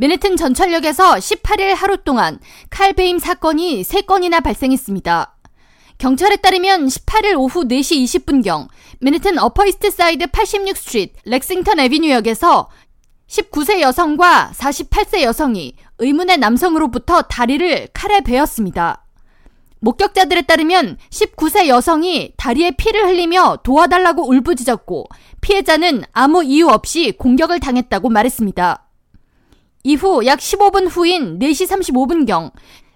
맨해튼 전철역에서 18일 하루 동안 칼 베임 사건이 3건이나 발생했습니다. 경찰에 따르면 18일 오후 4시 20분경 맨해튼 어퍼이스트 사이드 86스트리트 렉싱턴 에비뉴역에서 19세 여성과 48세 여성이 의문의 남성으로부터 다리를 칼에 베었습니다. 목격자들에 따르면 19세 여성이 다리에 피를 흘리며 도와달라고 울부짖었고 피해자는 아무 이유 없이 공격을 당했다고 말했습니다. 이후 약 15분 후인 4시 35분경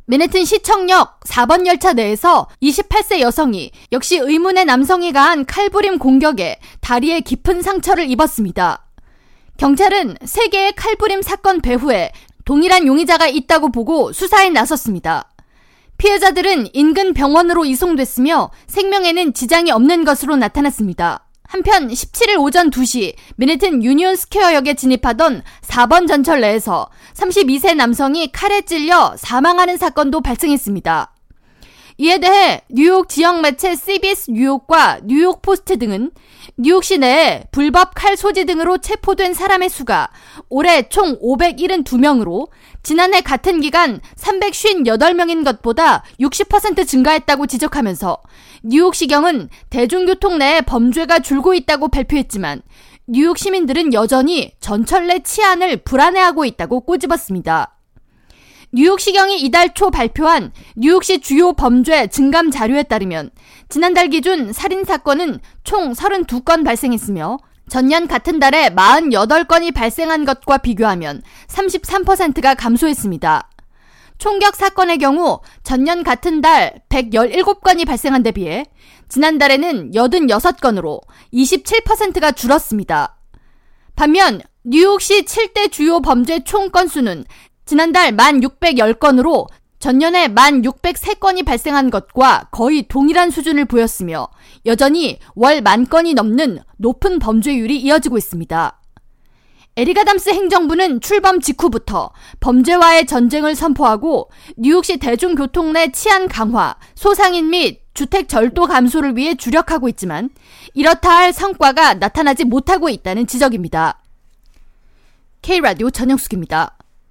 맨해튼 시청역 4번 열차 내에서 28세 여성이 역시 의문의 남성이 가한 칼부림 공격에 다리에 깊은 상처를 입었습니다. 경찰은 3개의 칼부림 사건 배후에 동일한 용의자가 있다고 보고 수사에 나섰습니다. 피해자들은 인근 병원으로 이송됐으며 생명에는 지장이 없는 것으로 나타났습니다. 한편 17일 오전 2시 맨해튼 유니온 스퀘어역에 진입하던 4번 전철 내에서 32세 남성이 칼에 찔려 사망하는 사건도 발생했습니다. 이에 대해 뉴욕 지역 매체 CBS 뉴욕과 뉴욕 포스트 등은 뉴욕 시 내에 불법 칼 소지 등으로 체포된 사람의 수가 올해 총 572명으로 지난해 같은 기간 358명인 것보다 60% 증가했다고 지적하면서 뉴욕시경은 대중교통 내에 범죄가 줄고 있다고 발표했지만 뉴욕 시민들은 여전히 전철 내 치안을 불안해하고 있다고 꼬집었습니다. 뉴욕시경이 이달 초 발표한 뉴욕시 주요 범죄 증감 자료에 따르면 지난달 기준 살인 사건은 총 32건 발생했으며 전년 같은 달에 48건이 발생한 것과 비교하면 33%가 감소했습니다. 총격 사건의 경우 전년 같은 달 117건이 발생한 데 비해 지난달에는 86건으로 27%가 줄었습니다. 반면 뉴욕시 7대 주요 범죄 총 건수는 지난달 1,610건으로 전년에 1,603건이 발생한 것과 거의 동일한 수준을 보였으며 여전히 월 만 건이 넘는 높은 범죄율이 이어지고 있습니다. 에리가담스 행정부는 출범 직후부터 범죄와의 전쟁을 선포하고 뉴욕시 대중교통 내 치안 강화, 소상인 및 주택 절도 감소를 위해 주력하고 있지만 이렇다 할 성과가 나타나지 못하고 있다는 지적입니다. K라디오 전영숙입니다.